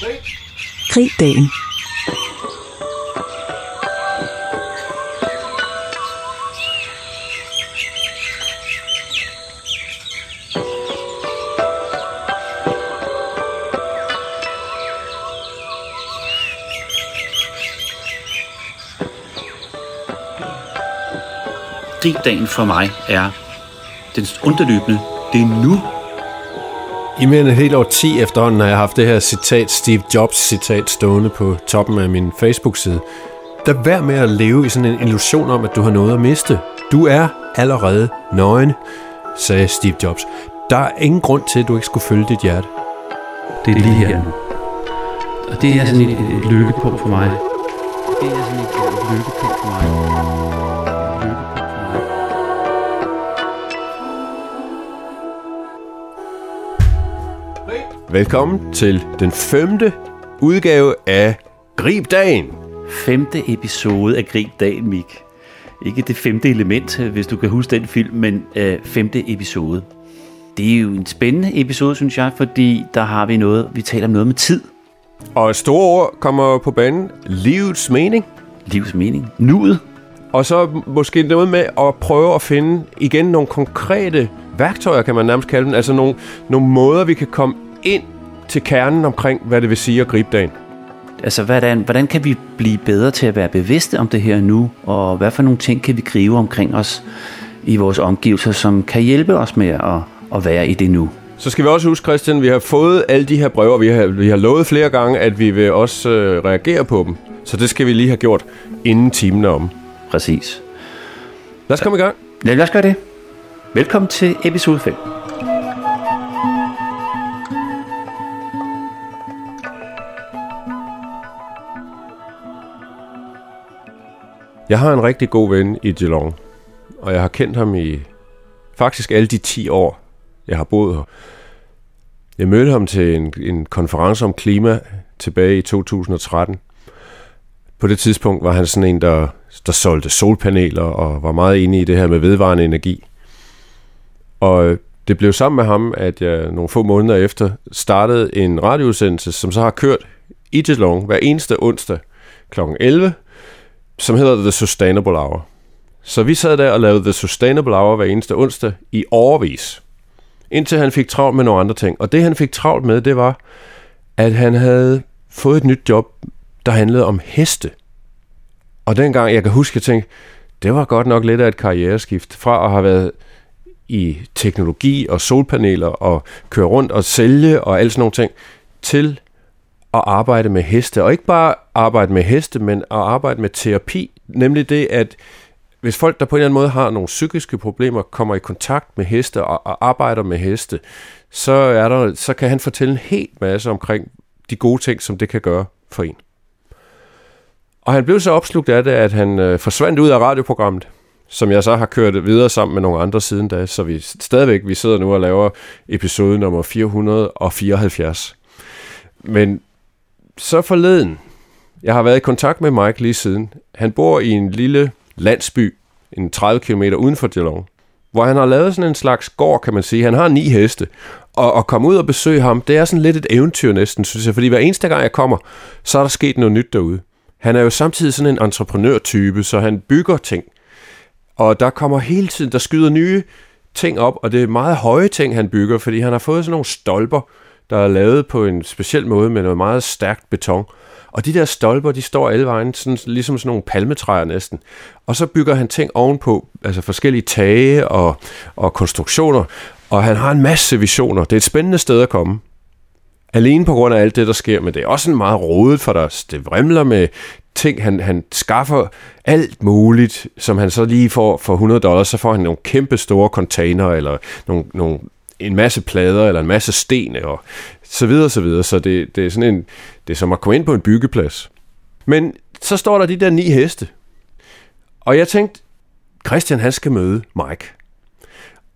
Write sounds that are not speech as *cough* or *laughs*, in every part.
Krigdagen. dagen. Gribdagen for mig er den underløbende. Det er nu. I mere end et helt år 10 efterhånden har jeg haft det her citat, Steve Jobs citat, stående på toppen af min Facebook-side. Der vær med at leve i sådan en illusion om, at du har noget at miste. Du er allerede nøgen, sagde Steve Jobs. Der er ingen grund til, at du ikke skulle følge dit hjerte. Det er lige her nu. Og det er sådan et, et lykkepunkt for mig. Det er sådan et, et lykkepunkt for mig. Velkommen til den femte udgave af Grib Dagen. Femte episode af Grib Dagen, Mik. Ikke det femte element, hvis du kan huske den film, men øh, femte episode. Det er jo en spændende episode, synes jeg, fordi der har vi noget, vi taler om noget med tid. Og store ord kommer på banen. Livets mening. Livs mening. Nuet. Og så måske noget med at prøve at finde igen nogle konkrete værktøjer, kan man nærmest kalde dem. Altså nogle, nogle måder, vi kan komme ind til kernen omkring, hvad det vil sige at gribe dagen. Altså, hvordan, hvordan kan vi blive bedre til at være bevidste om det her nu, og hvad for nogle ting kan vi gribe omkring os i vores omgivelser, som kan hjælpe os med at, at være i det nu? Så skal vi også huske, Christian, vi har fået alle de her breve, og vi har, vi har lovet flere gange, at vi vil også øh, reagere på dem. Så det skal vi lige have gjort, inden timen er om. Præcis. Lad os komme i gang. Ja, lad os gøre det. Velkommen til episode 5. Jeg har en rigtig god ven i Geelong, og jeg har kendt ham i faktisk alle de 10 år, jeg har boet her. Jeg mødte ham til en, en konference om klima tilbage i 2013. På det tidspunkt var han sådan en, der, der solgte solpaneler og var meget inde i det her med vedvarende energi. Og øh, det blev sammen med ham, at jeg nogle få måneder efter startede en radioudsendelse, som så har kørt i Geelong hver eneste onsdag kl. 11, som hedder The Sustainable Hour. Så vi sad der og lavede The Sustainable Hour hver eneste onsdag i overvis. Indtil han fik travlt med nogle andre ting. Og det han fik travlt med, det var, at han havde fået et nyt job, der handlede om heste. Og dengang, jeg kan huske, jeg tænkte, det var godt nok lidt af et karriereskift fra at have været i teknologi og solpaneler og køre rundt og sælge og alle sådan nogle ting, til at arbejde med heste. Og ikke bare arbejde med heste, men at arbejde med terapi. Nemlig det, at hvis folk, der på en eller anden måde har nogle psykiske problemer, kommer i kontakt med heste og, og arbejder med heste, så, er der, så kan han fortælle en hel masse omkring de gode ting, som det kan gøre for en. Og han blev så opslugt af det, at han øh, forsvandt ud af radioprogrammet, som jeg så har kørt videre sammen med nogle andre siden da, så vi stadigvæk, vi sidder nu og laver episode nummer 474. Men så forleden, jeg har været i kontakt med Mike lige siden. Han bor i en lille landsby, en 30 km uden for Geelong, hvor han har lavet sådan en slags gård, kan man sige. Han har ni heste, og at komme ud og besøge ham, det er sådan lidt et eventyr næsten, synes jeg, fordi hver eneste gang jeg kommer, så er der sket noget nyt derude. Han er jo samtidig sådan en entreprenørtype, så han bygger ting, og der kommer hele tiden, der skyder nye ting op, og det er meget høje ting, han bygger, fordi han har fået sådan nogle stolper, der er lavet på en speciel måde med noget meget stærkt beton. Og de der stolper, de står alle vejen, sådan, ligesom sådan nogle palmetræer næsten. Og så bygger han ting ovenpå, altså forskellige tage og, og konstruktioner. Og han har en masse visioner. Det er et spændende sted at komme. Alene på grund af alt det, der sker, men det er også en meget rodet for der Det vrimler med ting, han, han skaffer alt muligt, som han så lige får for 100 dollars, så får han nogle kæmpe store container, eller nogle, nogle, en masse plader, eller en masse sten, og så videre, så videre. Så det, det er sådan en, det er som at komme ind på en byggeplads. Men så står der de der ni heste. Og jeg tænkte, Christian han skal møde Mike.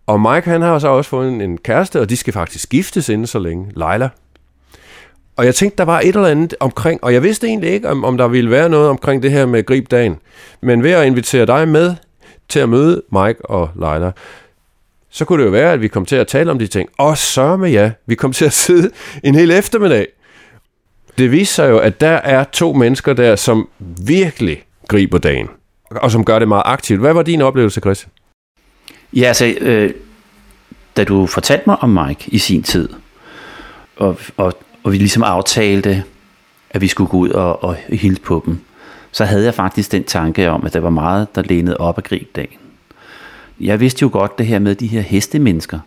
Og Mike han har så også fået en, en kæreste, og de skal faktisk giftes inden så længe. Leila. Og jeg tænkte, der var et eller andet omkring, og jeg vidste egentlig ikke, om, om der ville være noget omkring det her med gribdagen. Men ved at invitere dig med til at møde Mike og Leila, så kunne det jo være, at vi kom til at tale om de ting. Og så med ja, vi kom til at sidde en hel eftermiddag. det viser sig jo, at der er to mennesker der, som virkelig griber dagen, og som gør det meget aktivt. Hvad var din oplevelse, Chris? Ja, altså, øh, da du fortalte mig om Mike i sin tid, og, og, og vi ligesom aftalte, at vi skulle gå ud og, og hilse på dem, så havde jeg faktisk den tanke om, at der var meget, der lænede op af gribdagen. Jeg vidste jo godt det her med de her hestemennesker,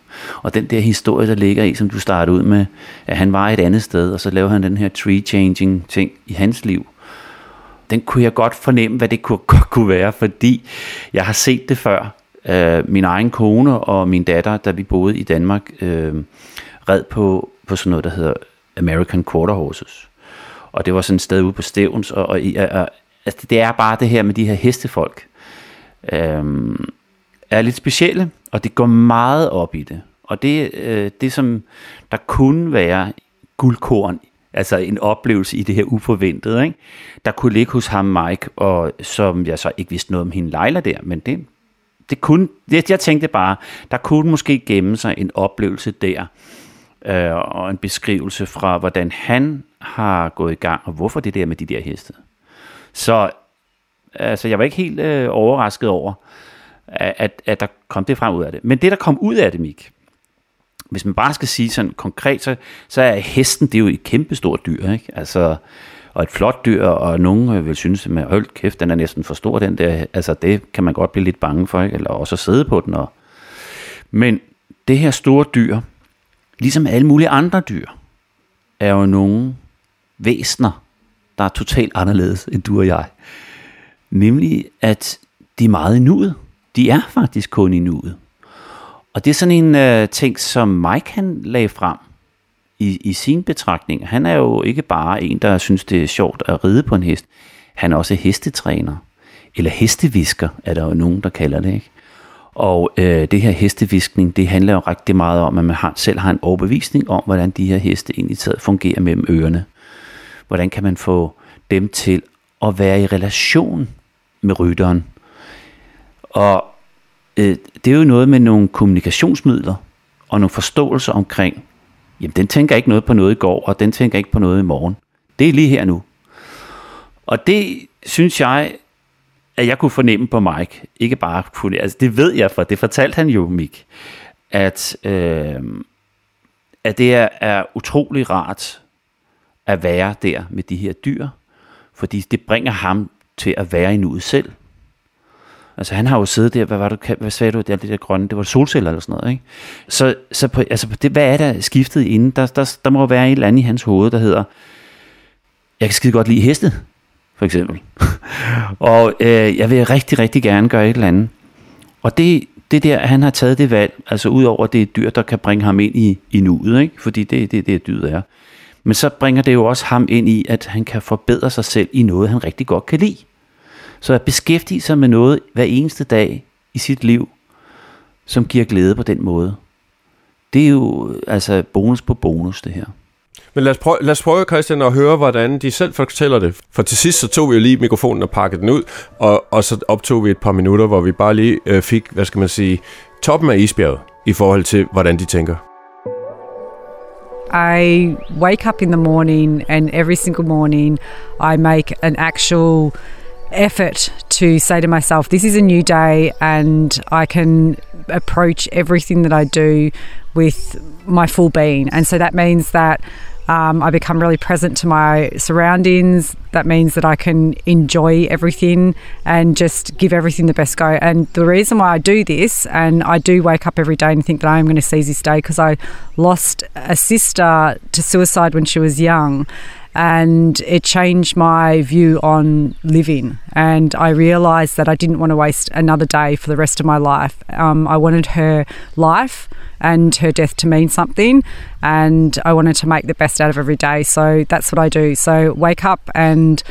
og den der historie, der ligger i, som du startede ud med, at han var et andet sted, og så lavede han den her tree-changing ting i hans liv. Den kunne jeg godt fornemme, hvad det kunne, *laughs* godt kunne være, fordi jeg har set det før. Øh, min egen kone og min datter, da vi boede i Danmark, øh, red på, på sådan noget, der hedder American Quarter Horses. Og det var sådan et sted ude på Stævns, og, og, og altså, det er bare det her med de her hestefolk. Øh, er lidt specielle, og det går meget op i det. Og det, øh, det som der kunne være guldkorn, altså en oplevelse i det her uforventede, ikke? der kunne ligge hos ham Mike, og som jeg så ikke vidste noget om hende Leila der, men det, det kunne, det, jeg tænkte bare, der kunne måske gemme sig en oplevelse der, øh, og en beskrivelse fra, hvordan han har gået i gang, og hvorfor det der med de der heste. Så altså, jeg var ikke helt øh, overrasket over, at, at der kom det frem ud af det. Men det, der kom ud af det, Mik, hvis man bare skal sige sådan konkret, så, så er hesten, det er jo et kæmpestort dyr, ikke? Altså, og et flot dyr, og nogen øh, vil synes, at hold kæft, den er næsten for stor, den der. Altså, det kan man godt blive lidt bange for, ikke? Eller også sidde på den. Og... Men det her store dyr, ligesom alle mulige andre dyr, er jo nogle væsner, der er totalt anderledes end du og jeg. Nemlig, at de er meget i nuet. De er faktisk kun i nuet. Og det er sådan en øh, ting, som Mike han lagde frem i, i sin betragtning. Han er jo ikke bare en, der synes, det er sjovt at ride på en hest. Han er også hestetræner. Eller hestevisker, er der jo nogen, der kalder det. ikke. Og øh, det her hesteviskning, det handler jo rigtig meget om, at man har, selv har en overbevisning om, hvordan de her heste egentlig fungerer mellem ørerne. Hvordan kan man få dem til at være i relation med rytteren. Og øh, det er jo noget med nogle kommunikationsmidler og nogle forståelser omkring, jamen den tænker ikke noget på noget i går, og den tænker ikke på noget i morgen. Det er lige her nu. Og det synes jeg, at jeg kunne fornemme på Mike. Ikke bare kunne, altså det ved jeg, for det fortalte han jo, Mik, at, øh, at det er, er utrolig rart at være der med de her dyr, fordi det bringer ham til at være i nuet selv. Altså han har jo siddet der, hvad var det, hvad sagde du, det, det der grønne, det var solceller eller sådan noget, ikke? Så, så på, altså på det, hvad er der skiftet inden? Der, der, der må være et eller andet i hans hoved, der hedder, jeg kan skide godt lide heste, for eksempel. *laughs* og øh, jeg vil rigtig, rigtig gerne gøre et eller andet. Og det, det der, han har taget det valg, altså udover det er dyr, der kan bringe ham ind i, i nuet, ikke? fordi det er det, det dyret er. Men så bringer det jo også ham ind i, at han kan forbedre sig selv i noget, han rigtig godt kan lide. Så at beskæftige sig med noget hver eneste dag i sit liv, som giver glæde på den måde, det er jo altså bonus på bonus, det her. Men lad os, prøve, lad os prøve, Christian, at høre, hvordan de selv fortæller det. For til sidst så tog vi jo lige mikrofonen og pakkede den ud, og, og så optog vi et par minutter, hvor vi bare lige øh, fik, hvad skal man sige, toppen af isbjerget i forhold til, hvordan de tænker. I wake up in the morning, and every single morning, I make an actual effort to say to myself, This is a new day, and I can approach everything that I do with my full being. And so that means that um, I become really present to my surroundings. That means that I can enjoy everything and just give everything the best go. And the reason why I do this, and I do wake up every day and think that I am going to seize this day because I lost a sister to suicide when she was young and it changed my view on living. And I realised that I didn't want to waste another day for the rest of my life. Um, I wanted her life and her death to mean something, and I wanted to make the best out of every day. So that's what I do. So wake up and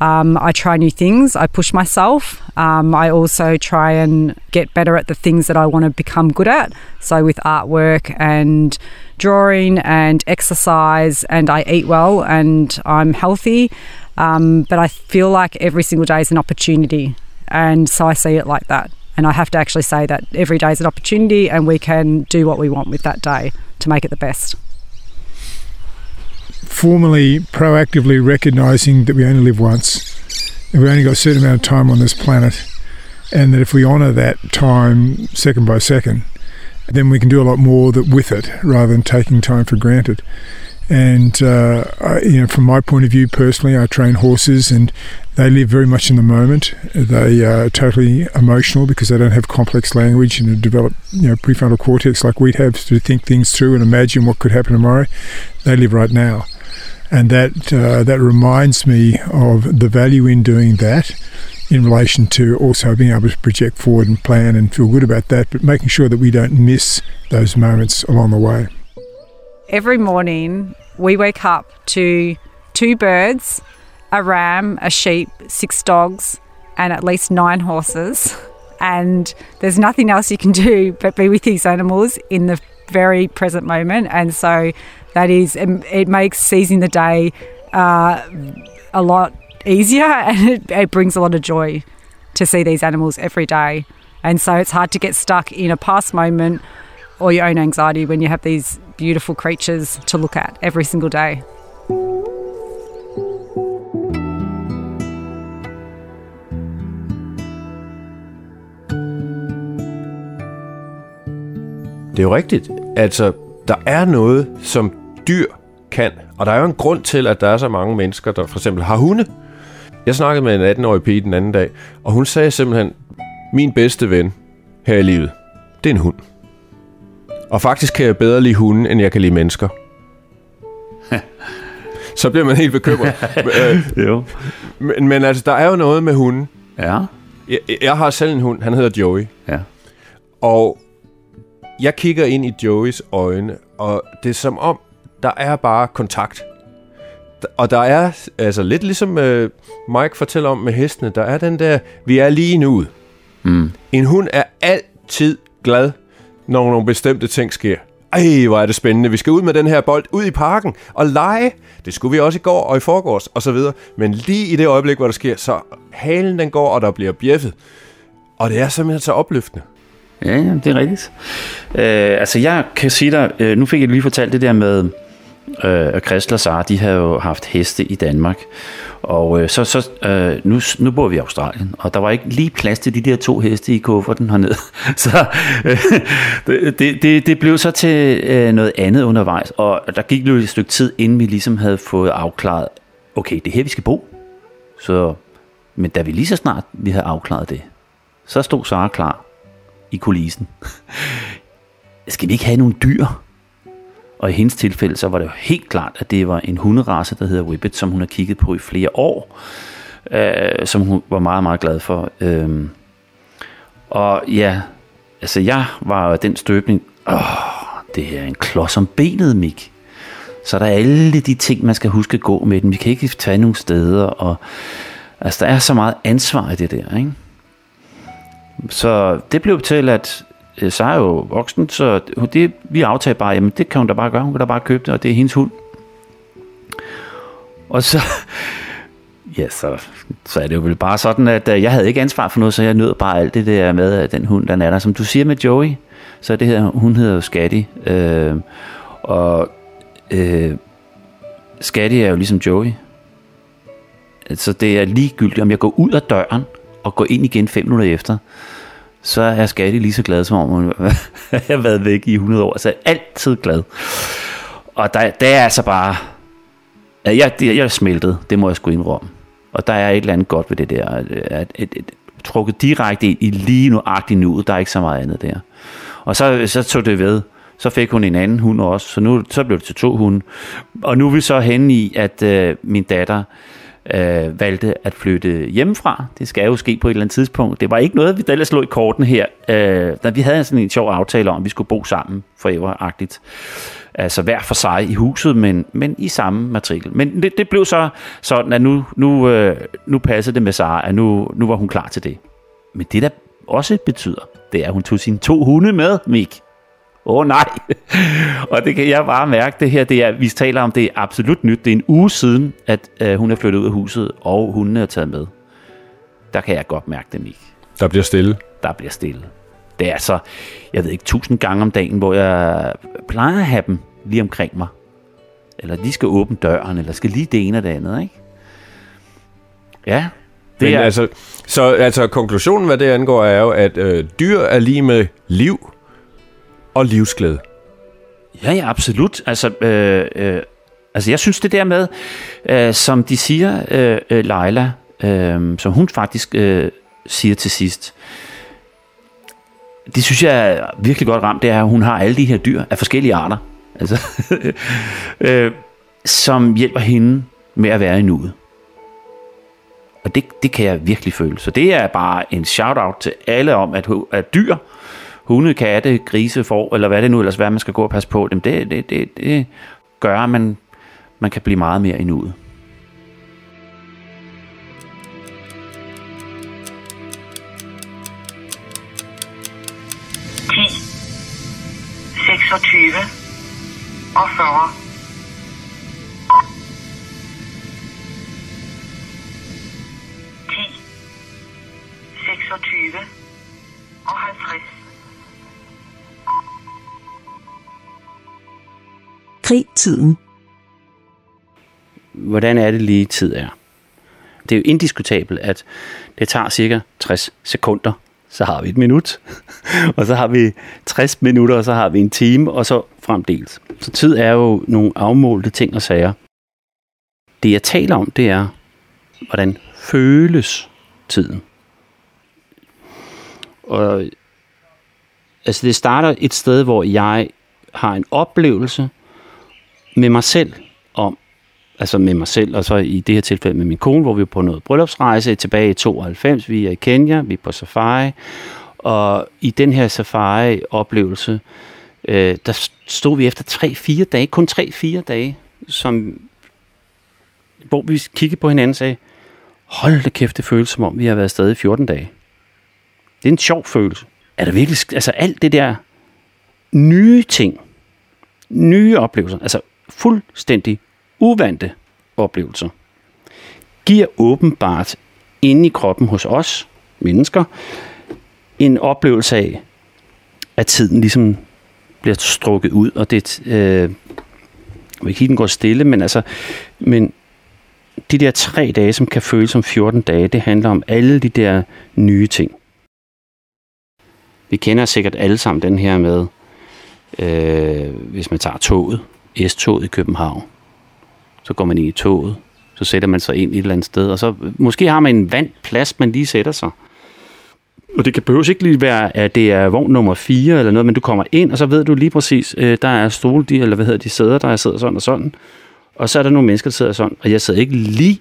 um, I try new things. I push myself. Um, I also try and get better at the things that I want to become good at. So, with artwork and drawing and exercise, and I eat well and I'm healthy. Um, but I feel like every single day is an opportunity. And so I see it like that. And I have to actually say that every day is an opportunity and we can do what we want with that day to make it the best. Formally, proactively recognizing that we only live once. And we only got a certain amount of time on this planet. And that if we honour that time second by second, then we can do a lot more that with it rather than taking time for granted. And uh, I, you know, from my point of view personally, I train horses, and they live very much in the moment. They are totally emotional because they don't have complex language and develop you know prefrontal cortex like we'd have to think things through and imagine what could happen tomorrow. They live right now, and that uh, that reminds me of the value in doing that in relation to also being able to project forward and plan and feel good about that, but making sure that we don't miss those moments along the way. Every morning, we wake up to two birds, a ram, a sheep, six dogs, and at least nine horses. And there's nothing else you can do but be with these animals in the very present moment. And so that is, it makes seizing the day uh, a lot easier *laughs* and it, it brings a lot of joy to see these animals every day. And so it's hard to get stuck in a past moment or your own anxiety when you have these beautiful creatures to look at every single day. Det er jo rigtigt. Altså, der er noget, som dyr kan. Og der er jo en grund til, at der er så mange mennesker, der for eksempel har hunde. Jeg snakkede med en 18-årig pige den anden dag, og hun sagde simpelthen, min bedste ven her i livet, det er en hund. Og faktisk kan jeg bedre lide hunde, end jeg kan lide mennesker. *laughs* Så bliver man helt bekymret. *laughs* Øh, jo. Men, men altså, der er jo noget med hunden. Ja. Jeg, jeg har selv en hund, han hedder Joey. Ja. Og jeg kigger ind i Joeys øjne, og det er som om, der er bare kontakt. Og der er, altså lidt ligesom øh, Mike fortæller om med hestene, der er den der, vi er lige nu. Mm. En hund er altid glad, når nogle bestemte ting sker. Ej, hvor er det spændende. Vi skal ud med den her bold ud i parken og lege. Det skulle vi også i går og i forgårs og så videre. Men lige i det øjeblik, hvor der sker, så halen den går, og der bliver bjeffet. Og det er simpelthen så opløftende. Ja, ja, det er rigtigt. Øh, altså, jeg kan sige dig, øh, nu fik jeg lige fortalt det der med, øh, Christel og Sara, de har jo haft heste i Danmark. Og øh, så, så øh, nu, nu bor vi i Australien, og der var ikke lige plads til de der to heste i kufferten hernede. *laughs* Så øh, det, det, det blev så til øh, noget andet undervejs, og der gik jo et stykke tid, inden vi ligesom havde fået afklaret, okay, det er her, vi skal bo. Så, men da vi lige så snart vi havde afklaret det, så stod Sara klar i kulissen. *laughs* Skal vi ikke have nogle dyr? Og i hendes tilfælde, så var det jo helt klart, at det var en hunderace, der hedder Whippet, som hun har kigget på i flere år, øh, som hun var meget, meget glad for. Øh, og ja, altså jeg var jo den støbning, åh, det er en klods om benet, Mik. Så der er alle de ting, man skal huske at gå med den. Vi kan ikke tage nogle steder, og altså der er så meget ansvar i det der, ikke? Så det blev til, at Øh, Sara så er jo voksen, så det, vi aftager bare, jamen det kan hun da bare gøre, hun kan da bare købe det, og det er hendes hund. Og så, *laughs* ja, så, så er det jo vel bare sådan, at øh, jeg havde ikke ansvar for noget, så jeg nød bare alt det der med, at den hund, der er der. Som du siger med Joey, så det her, hun hedder jo Scatty, øh, og øh, Scatty er jo ligesom Joey. Så det er ligegyldigt, om jeg går ud af døren og går ind igen fem minutter efter, så er Skatti lige så glad, som om *laughs* hun har været væk i 100 år. Altså altid glad. Og der, der er altså bare... Jeg, jeg er smeltet, det må jeg sgu indrømme. Og der er et eller andet godt ved det der. At, at, at, at trukket direkte ind i lige nuagtigt nu, der er ikke så meget andet der. Og så, så tog det ved. Så fik hun en anden hund også, så nu så blev det til to hunde. Og nu er vi så henne i, at øh, min datter øh, valgte at flytte hjemmefra. Det skal jo ske på et eller andet tidspunkt. Det var ikke noget, vi ellers slog i korten her. Øh, da vi havde sådan en sjov aftale om, at vi skulle bo sammen foreveragtigt. Altså hver for sig i huset, men, men i samme matrikel. Men det, det blev så sådan, at nu, nu, øh, nu passede det med Sara, at nu, nu var hun klar til det. Men det der også betyder, det er, at hun tog sine to hunde med, Mik. Åh oh, nej. *laughs* og det kan jeg bare mærke, det her, det er, vi taler om, det er absolut nyt. Det er en uge siden, at øh, hun er flyttet ud af huset, og hun er taget med. Der kan jeg godt mærke det, Mik. Der bliver stille. Der bliver stille. Det er så, jeg ved ikke, tusind gange om dagen, hvor jeg plejer at have dem lige omkring mig. eller de skal åbne døren, eller skal lige det ene og det andet, ikke? Ja, det Men er... altså, så altså, konklusionen, hvad det angår, er jo, at øh, dyr er lige med liv og livsglæde. Ja, ja, absolut. Altså, øh, øh, altså jeg synes det der med, øh, som de siger, øh, øh Leila, øh, som hun faktisk øh, siger til sidst, det synes jeg er virkelig godt ramt, det er, at hun har alle de her dyr af forskellige arter, altså, *laughs* øh, som hjælper hende med at være i nuet. Og det, det kan jeg virkelig føle. Så det er bare en shout-out til alle om, at, at dyr, hunde, katte, grise, får, eller hvad det nu ellers hvad man skal gå og passe på dem, det, det, det, det gør, at man, man kan blive meget mere i nuet. og fyrre. Ti, seksogtyve og halvtreds. Krig-tiden. Hvordan er det lige tid er? Det er jo indiskutabelt, at det tager cirka 60 sekunder, så har vi et minut, *laughs* og så har vi 60 minutter, og så har vi en time, og så fremdeles. Så tid er jo nogle afmålte ting og sager. Det jeg taler om, det er, hvordan føles tiden. Og altså det starter et sted, hvor jeg har en oplevelse med mig selv om, altså med mig selv, og så i det her tilfælde med min kone, hvor vi er på noget bryllupsrejse tilbage i 92. Vi er i Kenya, vi er på safari, og i den her safari-oplevelse, øh, der stod vi efter 3-4 dage, kun 3-4 dage, som, hvor vi kiggede på hinanden og sagde, hold da kæft, det føles som om, vi har været afsted i 14 dage. Det er en sjov følelse. Er der virkelig, altså alt det der nye ting, nye oplevelser, altså fuldstændig uvante oplevelser, giver åbenbart inde i kroppen hos os mennesker en oplevelse af, at tiden ligesom bliver strukket ud, og det øh, jeg vil ikke den går stille, men altså, men de der tre dage, som kan føles som 14 dage, det handler om alle de der nye ting. Vi kender sikkert alle sammen den her med, øh, hvis man tager toget, S-toget i København, så går man ind i toget, så sætter man sig ind et eller andet sted, og så måske har man en vand plads, man lige sætter sig. Og det kan behøves ikke lige være, at det er vogn nummer 4 eller noget, men du kommer ind, og så ved du lige præcis, øh, der er stole, de, eller hvad hedder de sæder, der sidder sådan og sådan. Og så er der nogle mennesker, der sidder sådan, og jeg sidder ikke lige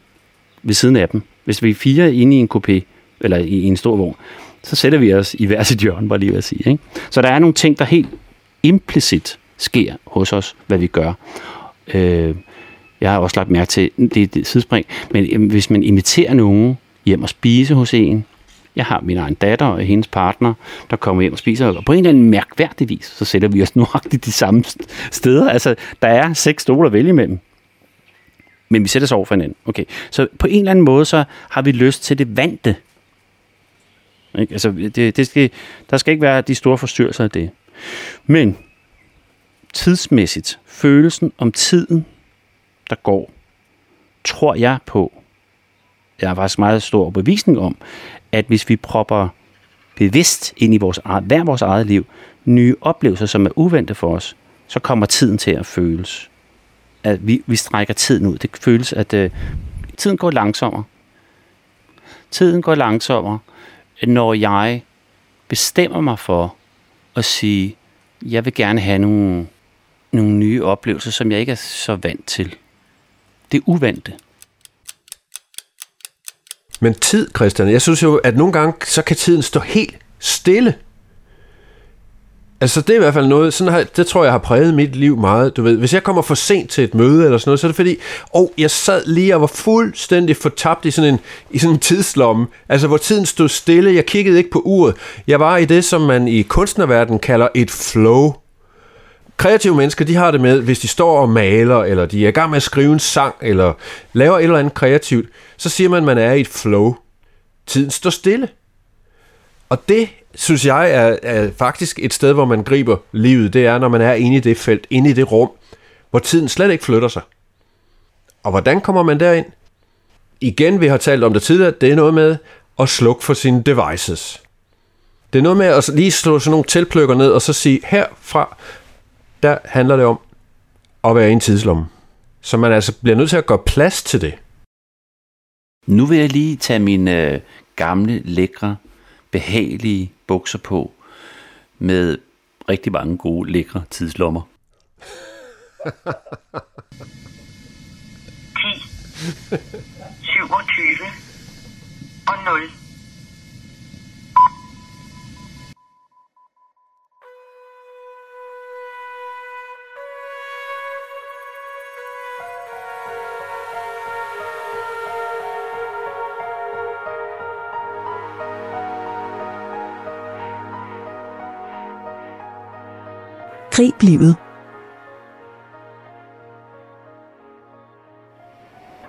ved siden af dem. Hvis vi er fire inde i en coupé, eller i en stor vogn, så sætter vi os i hver sit hjørne, bare lige ved at sige. Ikke? Så der er nogle ting, der helt implicit sker hos os, hvad vi gør. Øh, jeg har også lagt mærke til, det er et sidespring, men jamen, hvis man inviterer nogen hjem og spise hos en, jeg har min egen datter og hendes partner, der kommer hjem og spiser, og på en eller anden mærkværdig vis, så sætter vi os *laughs* nuagtigt de samme steder. Altså, der er seks stole at vælge imellem. Men vi sætter os over for hinanden. Okay. Så på en eller anden måde, så har vi lyst til det vante. Ikke? Altså, det, det skal, der skal ikke være de store forstyrrelser af det. Men tidsmæssigt, følelsen om tiden, der går, tror jeg på, jeg har faktisk meget stor bevisning om, at hvis vi propper bevidst ind i vores eget, hver vores eget liv, nye oplevelser, som er uventede for os, så kommer tiden til at føles. At vi, vi strækker tiden ud. Det føles, at øh, tiden går langsommere. Tiden går langsommere, når jeg bestemmer mig for at sige, jeg vil gerne have nogle, nogle nye oplevelser, som jeg ikke er så vant til. Det er uvante. Men tid, Christian, jeg synes jo, at nogle gange, så kan tiden stå helt stille. Altså, det er i hvert fald noget, sådan har, det tror jeg har præget mit liv meget. Du ved, hvis jeg kommer for sent til et møde eller sådan noget, så er det fordi, oh, jeg sad lige og var fuldstændig fortabt i sådan en, i sådan en tidslomme. Altså, hvor tiden stod stille. Jeg kiggede ikke på uret. Jeg var i det, som man i kunstnerverdenen kalder et flow. Kreative mennesker, de har det med, hvis de står og maler, eller de er i gang med at skrive en sang, eller laver et eller andet kreativt, så siger man, at man er i et flow. Tiden står stille. Og det, synes jeg, er, er faktisk et sted, hvor man griber livet. Det er, når man er inde i det felt, inde i det rum, hvor tiden slet ikke flytter sig. Og hvordan kommer man derind? Igen, vi har talt om det tidligere, det er noget med at slukke for sine devices. Det er noget med at lige slå sådan nogle tilpløkker ned, og så sige, herfra, der handler det om at være i en tidslomme. Så man altså bliver nødt til at gøre plads til det. Nu vil jeg lige tage mine øh, gamle, lækre, behagelige bukser på med rigtig mange gode, lækre tidslommer. 10, 27 og 0. Grib livet.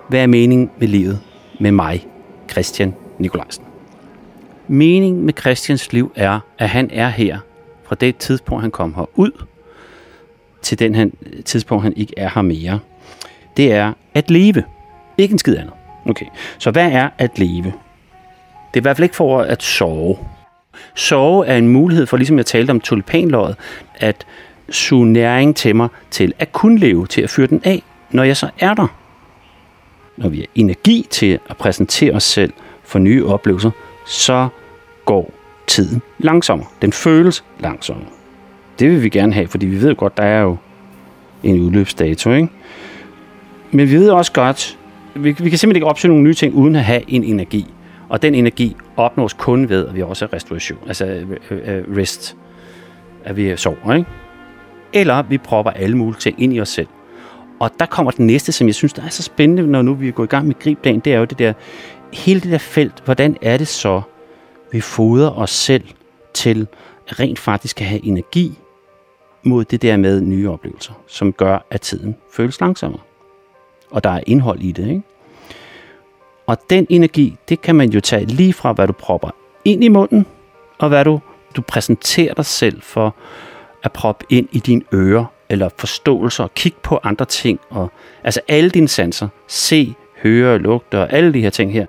Hvad er meningen med livet med mig, Christian Nikolajsen? Meningen med Christians liv er, at han er her fra det tidspunkt, han kom her ud, til den han, tidspunkt, han ikke er her mere. Det er at leve. Ikke en skid andet. Okay. Så hvad er at leve? Det er i hvert fald ikke for at sove. Sove er en mulighed for, ligesom jeg talte om tulipanløjet, at suge næring til mig til at kunne leve, til at fyre den af, når jeg så er der. Når vi har energi til at præsentere os selv for nye oplevelser, så går tiden langsommere. Den føles langsommere. Det vil vi gerne have, fordi vi ved godt, der er jo en udløbsdato, ikke? Men vi ved også godt, vi, vi kan simpelthen ikke opsøge nogle nye ting, uden at have en energi. Og den energi opnås kun ved, at vi også er restoration, altså øh, øh, øh, rest, at vi sover, ikke? Eller vi propper alle mulige ting ind i os selv. Og der kommer det næste, som jeg synes, der er så spændende, når nu vi er gået i gang med gribdagen, det er jo det der, hele det der felt, hvordan er det så, vi fodrer os selv til rent faktisk at have energi mod det der med nye oplevelser, som gør, at tiden føles langsommere. Og der er indhold i det, ikke? Og den energi, det kan man jo tage lige fra, hvad du propper ind i munden, og hvad du, du præsenterer dig selv for at proppe ind i dine ører, eller forståelser, og kigge på andre ting, og altså alle dine sanser, se, høre, lugte og alle de her ting her,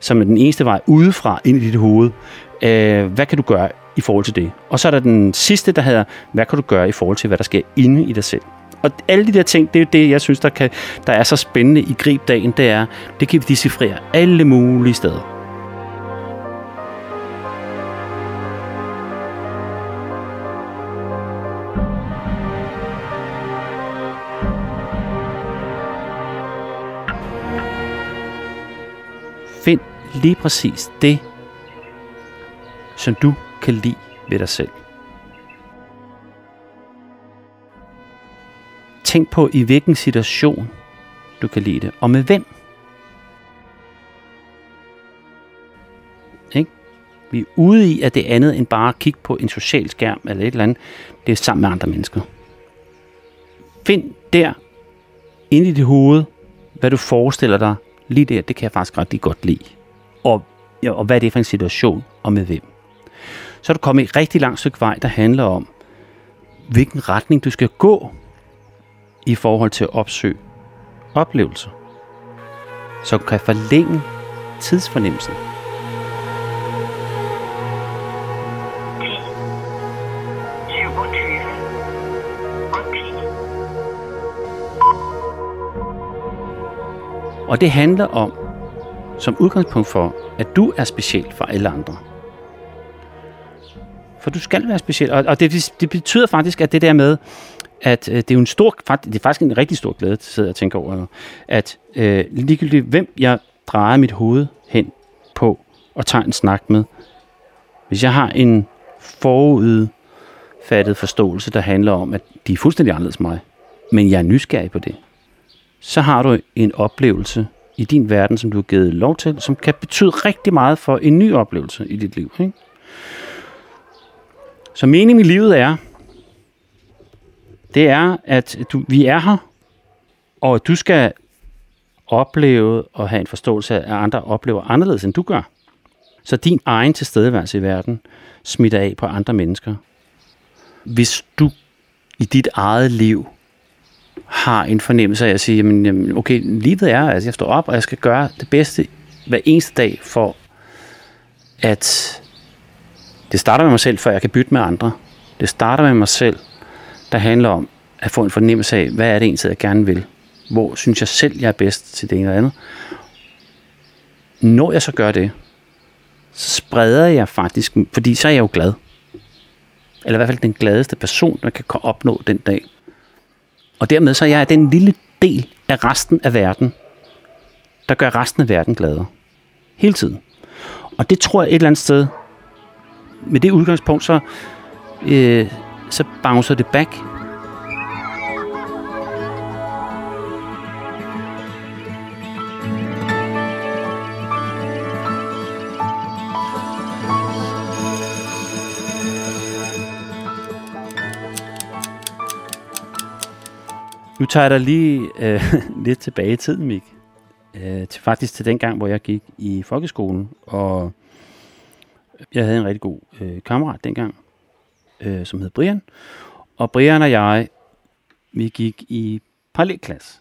som er den eneste vej udefra ind i dit hoved. Øh, hvad kan du gøre i forhold til det? Og så er der den sidste, der hedder, hvad kan du gøre i forhold til, hvad der sker inde i dig selv? Og alle de der ting, det er jo det, jeg synes, der, kan, der er så spændende i gribdagen, det er, det kan vi decifrere alle mulige steder. Find lige præcis det, som du kan lide ved dig selv. Tænk på, i hvilken situation du kan lide det, og med hvem. Ikke? Vi er ude i, at det er andet end bare at kigge på en social skærm eller et eller andet. Det er sammen med andre mennesker. Find der, inde i dit hoved, hvad du forestiller dig, lige der, det kan jeg faktisk rigtig godt lide. Og, ja, og hvad er det for en situation, og med hvem. Så er du kommet et rigtig langt stykke vej, der handler om, hvilken retning du skal gå i forhold til at opsøge oplevelser, som kan forlænge tidsfornemmelsen. Og det handler om, som udgangspunkt for, at du er speciel for alle andre. For du skal være speciel. Og, og det, det betyder faktisk, at det der med, at øh, det er jo en stor, det er faktisk en rigtig stor glæde, sidder jeg og tænker over, at øh, ligegyldigt hvem jeg drejer mit hoved hen på og tager en snak med, hvis jeg har en forudfattet forståelse, der handler om, at de er fuldstændig anderledes end mig, men jeg er nysgerrig på det, så har du en oplevelse i din verden, som du har givet lov til, som kan betyde rigtig meget for en ny oplevelse i dit liv. Ikke? Så meningen i livet er, det er, at du, vi er her, og at du skal opleve og have en forståelse af, at andre oplever anderledes, end du gør. Så din egen tilstedeværelse i verden smitter af på andre mennesker. Hvis du i dit eget liv har en fornemmelse af at sige, jamen, jamen okay, livet er, altså jeg står op, og jeg skal gøre det bedste hver eneste dag for, at det starter med mig selv, før jeg kan bytte med andre. Det starter med mig selv, der handler om at få en fornemmelse af, hvad er det egentlig, jeg gerne vil. Hvor synes jeg selv, jeg er bedst til det ene eller andet. Når jeg så gør det, så spreder jeg faktisk, fordi så er jeg jo glad. Eller i hvert fald den gladeste person, der kan opnå den dag. Og dermed så er jeg den lille del af resten af verden, der gør resten af verden gladere. Hele tiden. Og det tror jeg et eller andet sted, med det udgangspunkt, så, øh, så bouncer det back. Nu tager jeg dig lige øh, *laughs* lidt tilbage i tiden, Mik. Øh, til, faktisk til den gang, hvor jeg gik i folkeskolen, og jeg havde en rigtig god øh, kammerat dengang, øh, som hed Brian. Og Brian og jeg, vi gik i parallelklasse.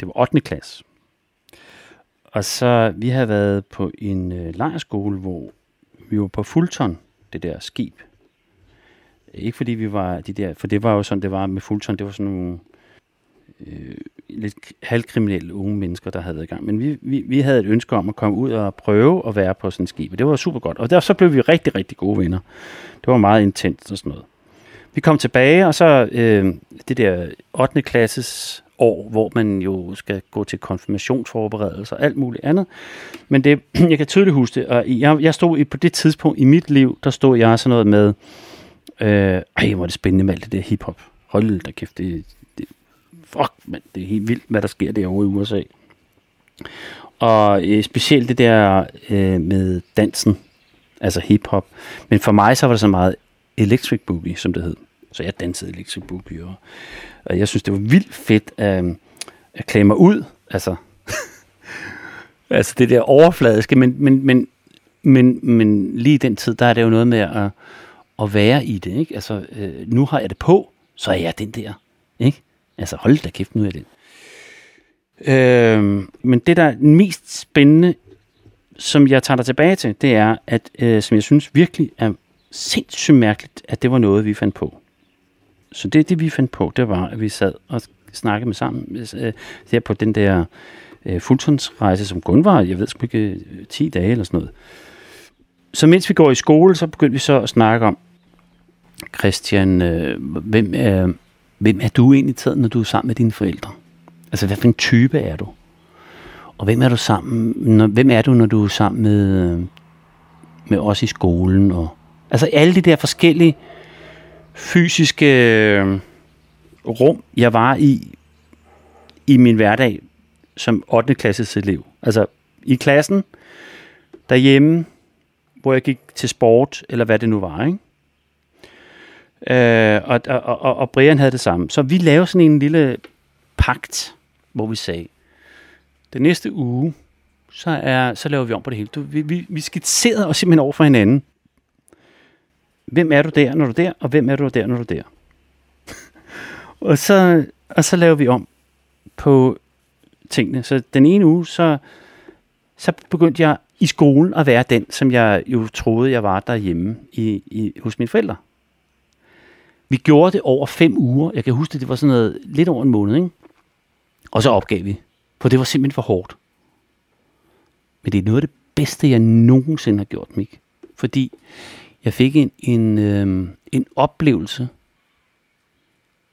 Det var 8. klasse. Og så, vi havde været på en øh, lejrskole, hvor vi var på Fulton, det der skib. Ikke fordi vi var de der, for det var jo sådan, det var med Fulton, det var sådan nogle øh, lidt halvkriminelle unge mennesker, der havde været i gang. Men vi, vi, vi havde et ønske om at komme ud og prøve at være på sådan et skib, og det var super godt. Og der, så blev vi rigtig, rigtig gode venner. Det var meget intenst og sådan noget. Vi kom tilbage, og så øh, det der 8. klasses år, hvor man jo skal gå til konfirmationsforberedelser og alt muligt andet. Men det, *clears throat* jeg kan tydeligt huske det, og jeg, jeg stod i, på det tidspunkt i mit liv, der stod jeg sådan noget med, øh, ej, hvor er det spændende med alt det der hiphop. Hold da kæft, det, fuck, man, det er helt vildt, hvad der sker derovre i USA. Og øh, specielt det der øh, med dansen, altså hiphop. Men for mig så var det så meget electric boogie, som det hed. Så jeg dansede electric boogie, og, og jeg synes, det var vildt fedt at, at klæde mig ud. Altså, *laughs* altså det der overfladiske, men, men, men, men, men lige i den tid, der er det jo noget med at, at være i det. Ikke? Altså, øh, nu har jeg det på, så er jeg den der. Ikke? Altså hold da kæft, nu er det. Øh, men det, der er mest spændende, som jeg tager dig tilbage til, det er, at øh, som jeg synes virkelig er sindssygt mærkeligt, at det var noget, vi fandt på. Så det, det vi fandt på, det var, at vi sad og snakkede med sammen øh, der på den der øh, fuldtonsrejse, som kun var, jeg ved sgu ikke, øh, 10 dage eller sådan noget. Så mens vi går i skole, så begyndte vi så at snakke om, Christian, øh, hvem er, Hvem er du egentlig taget, når du er sammen med dine forældre? Altså, hvad for en type er du? Og hvem er du sammen, når, hvem er du, når du er sammen med, med os i skolen? Og, altså alle de der forskellige fysiske øh, rum, jeg var i, i min hverdag som 8. klasses elev. Altså i klassen, derhjemme, hvor jeg gik til sport, eller hvad det nu var, ikke? Øh, og, og, og, og Brian havde det samme. Så vi lavede sådan en lille pagt, hvor vi sagde, den næste uge, så, er, så laver vi om på det hele. Du, vi, vi, vi skitserede os simpelthen over for hinanden. Hvem er du der, når du er der, og hvem er du der, når du er der? *laughs* og, så, og så laver vi om på tingene. Så den ene uge, så, så begyndte jeg i skolen at være den, som jeg jo troede, jeg var derhjemme i, i, hos mine forældre. Vi gjorde det over fem uger. Jeg kan huske, at det var sådan noget lidt over en måned, ikke? Og så opgav vi, for det var simpelthen for hårdt. Men det er noget af det bedste, jeg nogensinde har gjort, Mik. Fordi jeg fik en, en, øh, en oplevelse,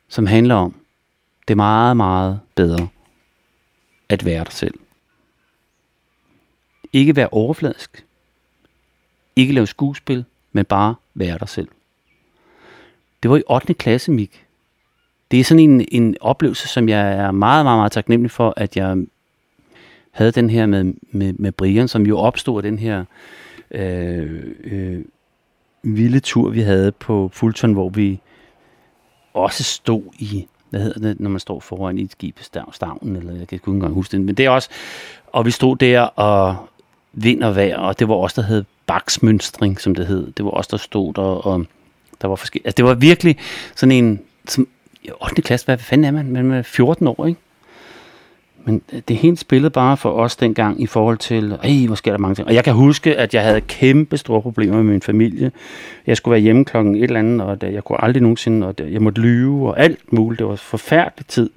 som handler om, det er meget, meget bedre at være dig selv. Ikke være overfladisk. Ikke lave skuespil, men bare være dig selv. Det var i 8. klasse, Mik. Det er sådan en, en oplevelse, som jeg er meget, meget, meget taknemmelig for, at jeg havde den her med, med, med Brian, som jo opstod af den her øh, øh, vilde tur, vi havde på Fulton, hvor vi også stod i, hvad hedder det, når man står foran i et skib, stavnen, eller jeg kan ikke engang huske det, men det er også, og vi stod der og vind og vejr, og det var også der hed baksmønstring, som det hed. Det var også der stod der, og der var forskellige. Altså, det var virkelig sådan en, som, 8. klasse, hvad fanden er man? Man er 14 år, ikke? Men øh, det hele spillede bare for os dengang i forhold til, ej, hvor sker der mange ting. Og jeg kan huske, at jeg havde kæmpe store problemer med min familie. Jeg skulle være hjemme klokken et eller andet, og jeg kunne aldrig nogensinde, og jeg måtte lyve og alt muligt. Det var forfærdelig tid.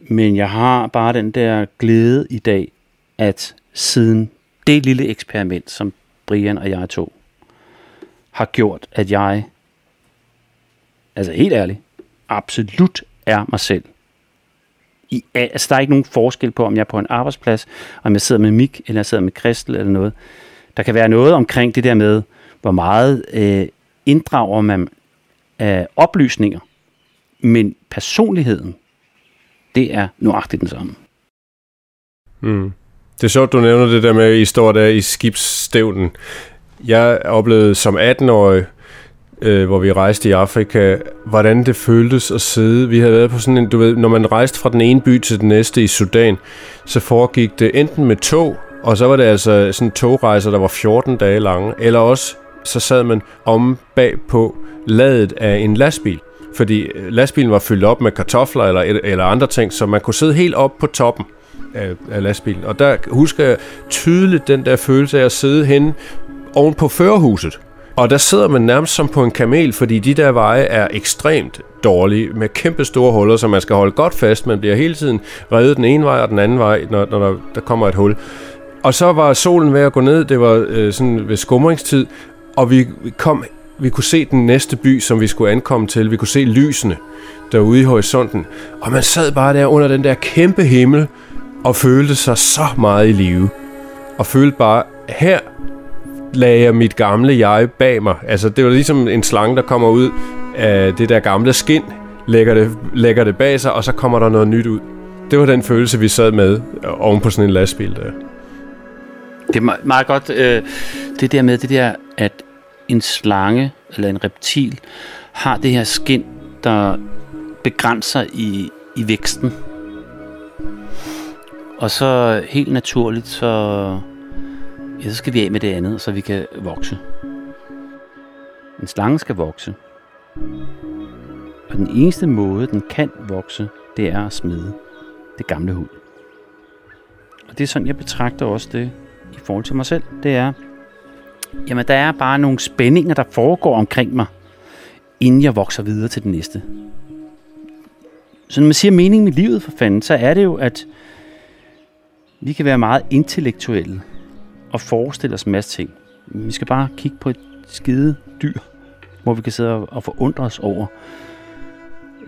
Men jeg har bare den der glæde i dag, at siden det lille eksperiment, som Brian og jeg tog, har gjort, at jeg, altså helt ærligt, absolut er mig selv. I, altså, der er ikke nogen forskel på, om jeg er på en arbejdsplads, om jeg sidder med Mik, eller jeg sidder med Kristel, eller noget. Der kan være noget omkring det der med, hvor meget øh, inddrager man øh, oplysninger, men personligheden, det er nuagtigt den samme. Mm. Det er sjovt, du nævner det der med, at I står der i skibsstævnen. Jeg oplevede som 18-årig, øh, hvor vi rejste i Afrika, hvordan det føltes at sidde. Vi havde været på sådan en, du ved, når man rejste fra den ene by til den næste i Sudan, så foregik det enten med tog, og så var det altså sådan togrejser, der var 14 dage lange, eller også så sad man om bag på ladet af en lastbil. Fordi øh, lastbilen var fyldt op med kartofler eller, eller andre ting, så man kunne sidde helt op på toppen af, af lastbilen. Og der husker jeg tydeligt den der følelse af at sidde hen oven på førerhuset. Og der sidder man nærmest som på en kamel, fordi de der veje er ekstremt dårlige, med kæmpe store huller, så man skal holde godt fast. Man bliver hele tiden reddet den ene vej og den anden vej, når, når der, der kommer et hul. Og så var solen ved at gå ned, det var øh, sådan ved skumringstid, og vi kom vi kunne se den næste by, som vi skulle ankomme til. Vi kunne se lysene derude i horisonten. Og man sad bare der under den der kæmpe himmel og følte sig så meget i live. Og følte bare, her lagde jeg mit gamle jeg bag mig. Altså, det var ligesom en slange, der kommer ud af det der gamle skin, lægger det, lægger det bag sig, og så kommer der noget nyt ud. Det var den følelse, vi sad med øh, oven på sådan en lastbil der. Det er meget godt, øh, det der med det der, at en slange eller en reptil har det her skin, der begrænser i, i væksten. Og så helt naturligt, så, ja, så skal vi af med det andet, så vi kan vokse. En slange skal vokse. Og den eneste måde, den kan vokse, det er at smide det gamle hud. Og det er sådan, jeg betragter også det i forhold til mig selv. Det er, jamen der er bare nogle spændinger, der foregår omkring mig, inden jeg vokser videre til den næste. Så når man siger mening med livet for fanden, så er det jo, at vi kan være meget intellektuelle og forestille os en masse ting. Vi skal bare kigge på et skide dyr, hvor vi kan sidde og forundre os over,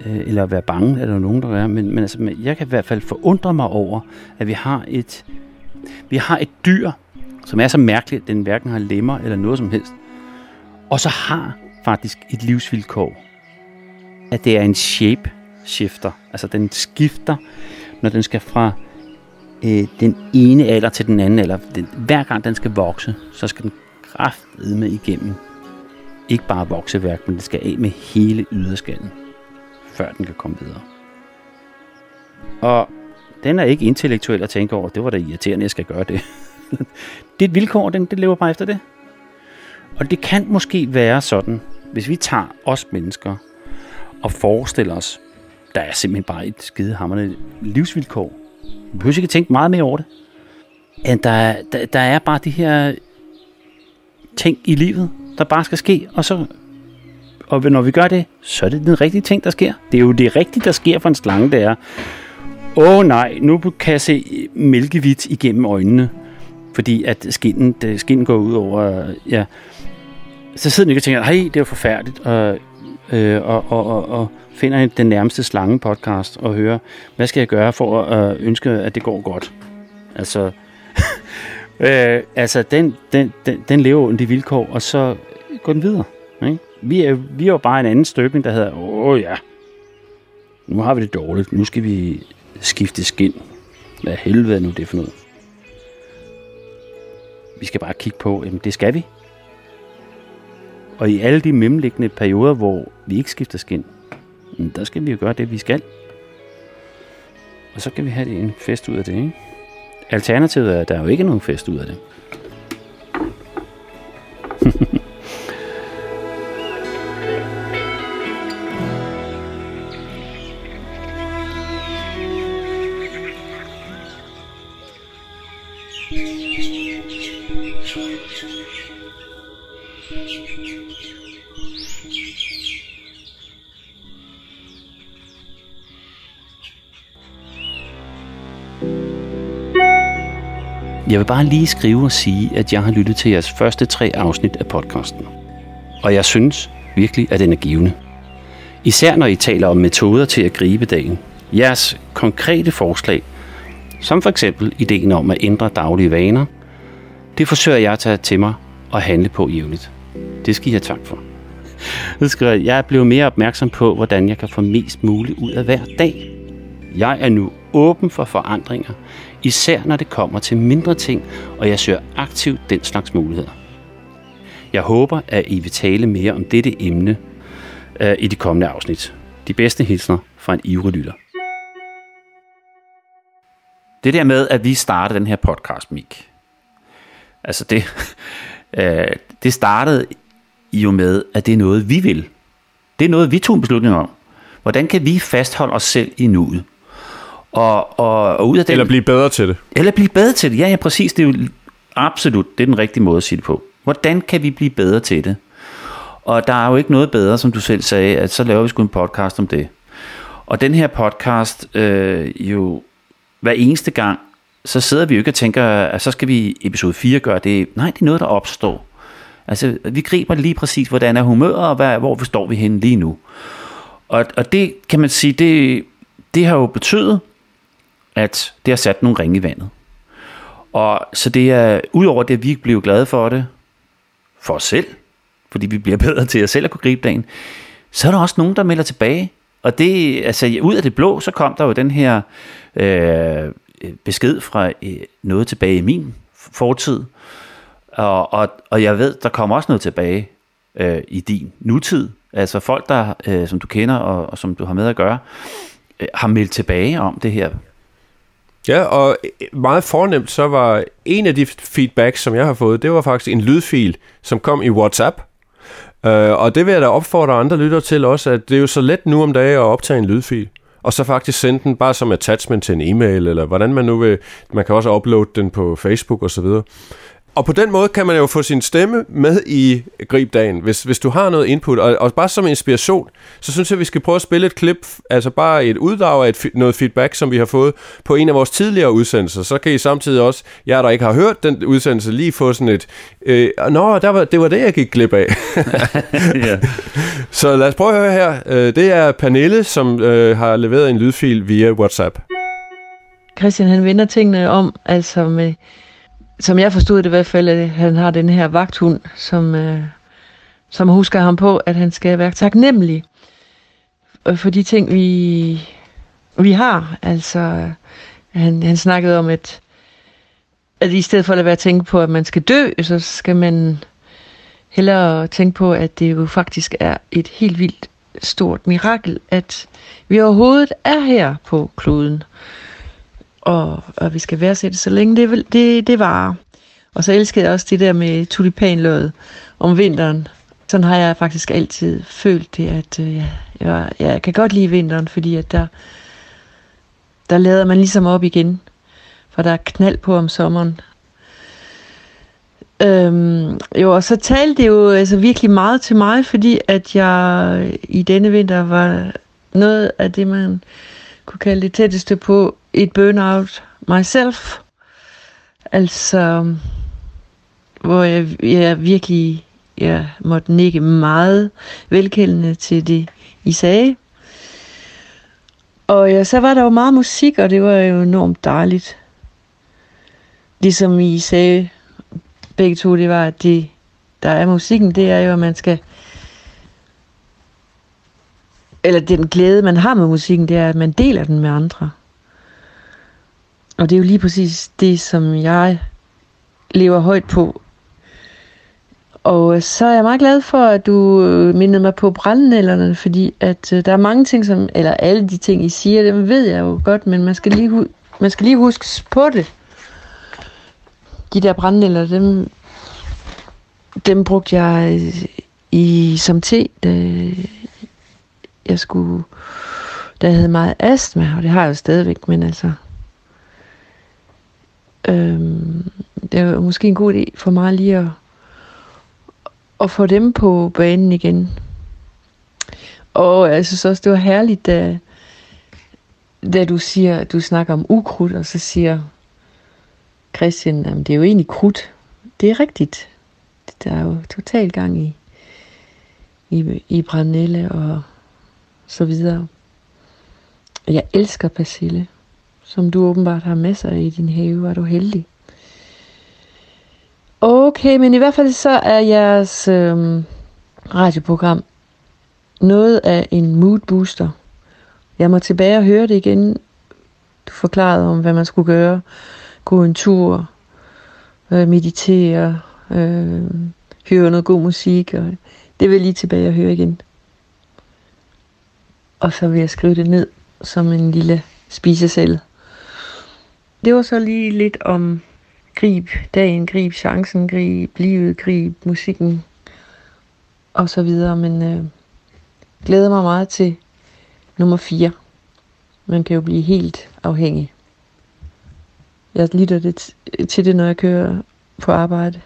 øh, eller være bange, er der nogen, der er, men, men altså, jeg kan i hvert fald forundre mig over, at vi har et, vi har et dyr, som er så mærkeligt, at den hverken har lemmer eller noget som helst, og så har faktisk et livsvilkår, at det er en shape shifter, altså den skifter, når den skal fra øh, den ene alder til den anden alder. Den, hver gang den skal vokse, så skal den kraftedme igennem. Ikke bare vokseværk, men det skal af med hele yderskallen, før den kan komme videre. Og den er ikke intellektuel at tænke over, det var da irriterende, jeg skal gøre det. *laughs* det er et vilkår, den, den lever bare efter det. Og det kan måske være sådan, hvis vi tager os mennesker og forestiller os, der er simpelthen bare et skidehammerende livsvilkår. Vi behøver ikke tænke meget mere over det. At der, der, der er bare de her ting i livet, der bare skal ske, og så og når vi gør det, så er det den rigtige ting, der sker. Det er jo det rigtige, der sker for en slange, det er, åh oh, nej, nu kan jeg se mælkevidt igennem øjnene, fordi at skinnen, det, skinnen går ud over, ja. Så sidder den ikke og tænker, hej, det er jo forfærdeligt, og, øh, og, og, og, og finder den nærmeste slange podcast og hører, hvad skal jeg gøre for at øh, ønske, at det går godt. Altså, *laughs* øh, altså den, den, den, den lever under de vilkår, og så går den videre. Ikke? Vi, er, vi er jo bare en anden støbning, der hedder, åh ja, nu har vi det dårligt, nu skal vi skifte skin. Hvad helvede er nu det for noget? Vi skal bare kigge på, jamen det skal vi. Og i alle de mellemliggende perioder, hvor vi ikke skifter skin, der skal vi jo gøre det, vi skal. Og så kan vi have en fest ud af det, ikke? Alternativet er, at der er jo ikke nogen fest ud af det. *laughs* Jeg vil bare lige skrive og sige, at jeg har lyttet til jeres første tre afsnit af podcasten. Og jeg synes virkelig, at den er givende. Især når I taler om metoder til at gribe dagen. Jeres konkrete forslag, som for eksempel ideen om at ændre daglige vaner, det forsøger jeg at tage til mig og handle på jævnligt. Det skal I have tak for. *laughs* Så skriver jeg, jeg er blevet mere opmærksom på, hvordan jeg kan få mest muligt ud af hver dag. Jeg er nu åben for forandringer, især når det kommer til mindre ting, og jeg søger aktivt den slags muligheder. Jeg håber, at I vil tale mere om dette emne øh, i de kommende afsnit. De bedste hilsner fra en ivrig lytter. Det der med, at vi starter den her podcast, Mik. Altså det, *laughs* øh, det startede jo med, at det er noget, vi vil. Det er noget, vi tog en beslutning om. Hvordan kan vi fastholde os selv i nuet? Og, og, og ud af den, Eller blive bedre til det. eller blive bedre til det. Ja, ja, præcis. Det er jo absolut det er den rigtige måde at sige det på. Hvordan kan vi blive bedre til det? Og der er jo ikke noget bedre, som du selv sagde, at så laver vi sgu en podcast om det. Og den her podcast, øh, jo hver eneste gang, så sidder vi jo ikke og tænker, at så skal vi i episode 4 gøre det. Nej, det er noget, der opstår. Altså, vi griber lige præcis, hvordan er humøret, og hvad, hvor står vi henne lige nu. Og, og det kan man sige, det, det har jo betydet, at det har sat nogle ringe i vandet. Og så det er, udover det, at vi bliver glade for det, for os selv, fordi vi bliver *laughs* bedre til at selv at kunne gribe dagen, så er der også nogen, der melder tilbage. Og det, altså ud af det blå, så kom der jo den her øh, besked fra øh, noget tilbage i min fortid. Og, og, og jeg ved, der kommer også noget tilbage øh, i din nutid. Altså folk, der, øh, som du kender og, og som du har med at gøre, øh, har meldt tilbage om det her Ja, og øh, meget fornemt, så var en af de feedbacks, som jeg har fået, det var faktisk en lydfil, som kom i WhatsApp. Øh, og det vil jeg da opfordre andre lyttere til også, at det er jo så let nu om dagen at optage en lydfil. Og så faktisk sende den bare som attachment til en e-mail, eller hvordan man nu vil. Man kan også uploade den på Facebook osv. Og på den måde kan man jo få sin stemme med i gribdagen, hvis, hvis du har noget input. Og, og bare som inspiration, så synes jeg, at vi skal prøve at spille et klip, altså bare et uddrag af et, noget feedback, som vi har fået på en af vores tidligere udsendelser. Så kan I samtidig også, jer der ikke har hørt den udsendelse, lige få sådan et, øh, nå, der var, det var det, jeg gik glip af. *laughs* *laughs* ja. så lad os prøve at høre her. Øh, det er Pernille, som øh, har leveret en lydfil via WhatsApp. Christian han vender tingene om, altså med, som jeg forstod det i hvert fald, at han har den her vagthund, som, øh, som husker ham på, at han skal være taknemmelig for de ting, vi, vi har. Altså, han, han snakkede om, at, at i stedet for at være at tænke på, at man skal dø, så skal man hellere tænke på, at det jo faktisk er et helt vildt stort mirakel, at vi overhovedet er her på kloden og, og vi skal værdsætte, så længe det, det, det varer. Og så elskede jeg også det der med tulipanløget om vinteren. Sådan har jeg faktisk altid følt det, at øh, jeg, jeg, jeg kan godt lide vinteren, fordi at der, der lader man ligesom op igen. For der er knald på om sommeren. Øhm, jo, og så talte det jo altså virkelig meget til mig, fordi at jeg i denne vinter var noget af det, man kunne kalde det tætteste på et burnout myself. Altså, hvor jeg, jeg virkelig jeg måtte nikke meget velkendende til det, I sagde. Og ja, så var der jo meget musik, og det var jo enormt dejligt. Ligesom I sagde begge to, det var, at det, der er musikken, det er jo, at man skal eller den glæde, man har med musikken, det er, at man deler den med andre. Og det er jo lige præcis det, som jeg lever højt på. Og så er jeg meget glad for, at du øh, mindede mig på brændenælderne, fordi at øh, der er mange ting, som, eller alle de ting, I siger, dem ved jeg jo godt, men man skal lige, hu- man skal lige huske på det. De der brændenælder, dem, dem brugte jeg øh, i, som te, da jeg skulle, da jeg havde meget astma, og det har jeg jo stadigvæk, men altså, øhm, det er måske en god idé for mig lige at, at få dem på banen igen. Og jeg synes også, det var herligt, da, da du siger, du snakker om ukrudt, og så siger Christian, at det er jo egentlig krudt. Det er rigtigt. Der er jo total gang i, i, i brændelle og så videre. Jeg elsker persille, som du åbenbart har masser af i din have. Er du heldig? Okay, men i hvert fald så er jeres øh, radioprogram noget af en mood booster. Jeg må tilbage og høre det igen. Du forklarede om, hvad man skulle gøre. Gå en tur, øh, meditere, øh, høre noget god musik. Og det vil jeg lige tilbage og høre igen. Og så vil jeg skrive det ned som en lille spisesæl. Det var så lige lidt om grib dagen, grib chancen, grib livet, grib musikken og så videre. Men øh, glæder mig meget til nummer 4. Man kan jo blive helt afhængig. Jeg lytter det til det, når jeg kører på arbejde.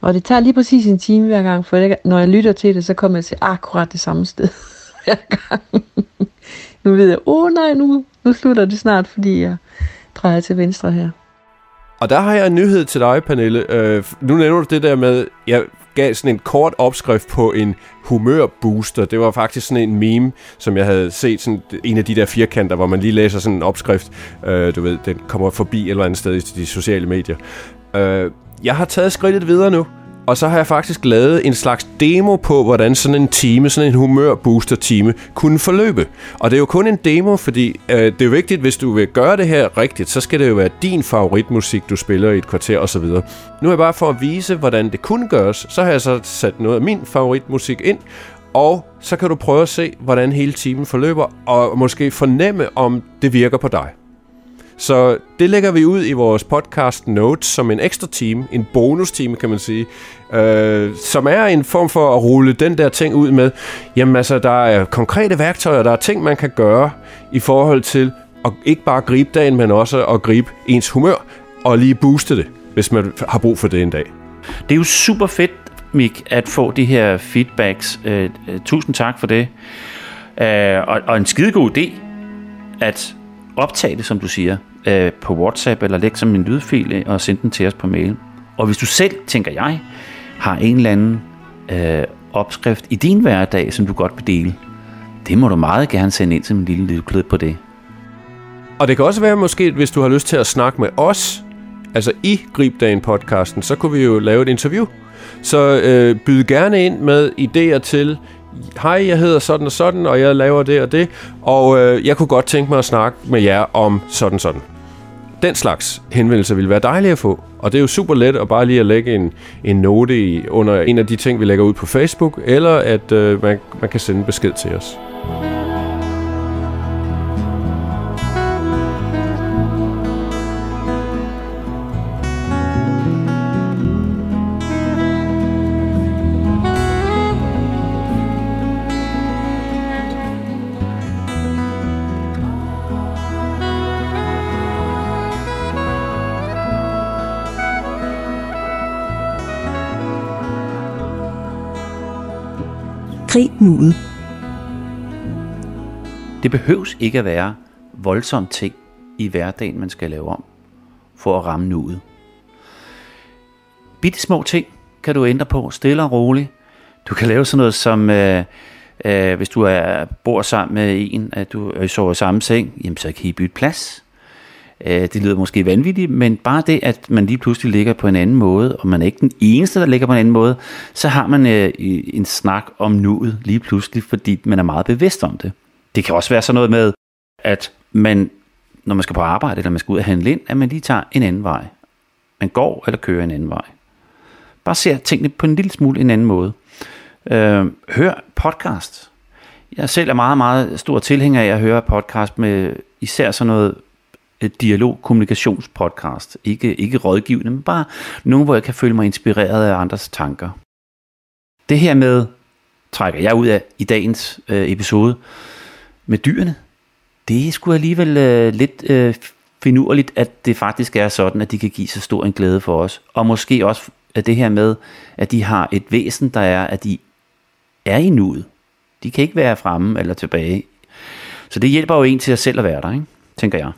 Og det tager lige præcis en time hver gang, for når jeg lytter til det, så kommer jeg til akkurat det samme sted *laughs* hver gang. *laughs* nu ved jeg, åh oh, nej, nu, nu slutter det snart, fordi jeg drejer til venstre her. Og der har jeg en nyhed til dig, Pernille. Øh, nu nævner du det der med, jeg gav sådan en kort opskrift på en humørbooster. Det var faktisk sådan en meme, som jeg havde set, sådan en af de der firkanter, hvor man lige læser sådan en opskrift. Øh, du ved, den kommer forbi et eller andet sted i de sociale medier. Øh, jeg har taget skridtet videre nu, og så har jeg faktisk lavet en slags demo på, hvordan sådan en time, sådan en humørbooster-time, kunne forløbe. Og det er jo kun en demo, fordi øh, det er vigtigt, hvis du vil gøre det her rigtigt, så skal det jo være din favoritmusik, du spiller i et kvarter osv. Nu er jeg bare for at vise, hvordan det kunne gøres, så har jeg så sat noget af min favoritmusik ind, og så kan du prøve at se, hvordan hele timen forløber, og måske fornemme, om det virker på dig. Så det lægger vi ud i vores podcast notes som en ekstra time, en bonus time kan man sige, øh, som er en form for at rulle den der ting ud med. Jamen altså, der er konkrete værktøjer, der er ting, man kan gøre i forhold til at ikke bare gribe dagen, men også at gribe ens humør og lige booste det, hvis man har brug for det en dag. Det er jo super fedt, Mik, at få de her feedbacks. Øh, øh tusind tak for det. Øh, og, og en skidegod idé, at optage det, som du siger, øh, på WhatsApp, eller lægge som en lydfil og sende den til os på mail. Og hvis du selv, tænker jeg, har en eller anden øh, opskrift i din hverdag, som du godt vil dele, det må du meget gerne sende ind som en lille lydklip på det. Og det kan også være måske, hvis du har lyst til at snakke med os, altså i Gribdagen podcasten, så kunne vi jo lave et interview. Så øh, byd gerne ind med idéer til, hej, jeg hedder sådan og sådan, og jeg laver det og det, og øh, jeg kunne godt tænke mig at snakke med jer om sådan sådan. Den slags henvendelser ville være dejlige at få, og det er jo super let at bare lige at lægge en, en note i, under en af de ting, vi lægger ud på Facebook, eller at øh, man, man kan sende en besked til os. Grib nuet. Det behøves ikke at være voldsomme ting i hverdagen, man skal lave om for at ramme nuet. Bitte små ting kan du ændre på, stille og roligt. Du kan lave sådan noget som, øh, øh, hvis du er, bor sammen med en, at du øh, sover i samme seng, jamen så kan I bytte plads. Øh, det lyder måske vanvittigt, men bare det, at man lige pludselig ligger på en anden måde, og man er ikke den eneste, der ligger på en anden måde, så har man øh, en snak om nuet lige pludselig, fordi man er meget bevidst om det. Det kan også være sådan noget med, at man, når man skal på arbejde, eller man skal ud og handle ind, at man lige tager en anden vej. Man går eller kører en anden vej. Bare ser tingene på en lille smule en anden måde. Øh, hør podcast. Jeg selv er meget, meget stor tilhænger af at høre podcast med især sådan noget Øh, dialog kommunikationspodcast. Ikke, ikke rådgivende, men bare nogen, hvor jeg kan føle mig inspireret af andres tanker. Det her med, trækker jeg ud af i dagens øh, episode, med dyrene, det er sgu alligevel øh, lidt øh, finurligt, at det faktisk er sådan, at de kan give så stor en glæde for os. Og måske også at det her med, at de har et væsen, der er, at de er i nuet. De kan ikke være fremme eller tilbage. Så det hjælper jo en til at selv at være der, ikke? tænker jeg.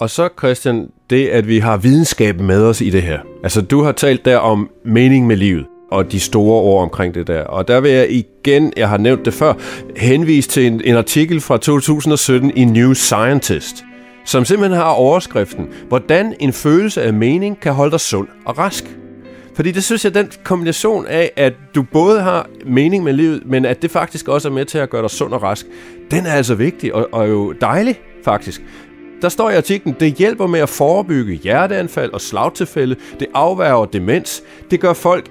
Og så, Christian, det at vi har videnskaben med os i det her. Altså, du har talt der om mening med livet og de store ord omkring det der. Og der vil jeg igen, jeg har nævnt det før, henvise til en, en artikel fra 2017 i New Scientist, som simpelthen har overskriften, hvordan en følelse af mening kan holde dig sund og rask. Fordi det synes jeg, den kombination af, at du både har mening med livet, men at det faktisk også er med til at gøre dig sund og rask, den er altså vigtig og, og jo dejlig, faktisk. Der står i artiklen, det hjælper med at forebygge hjerteanfald og slagtilfælde, det afværger demens, det gør folk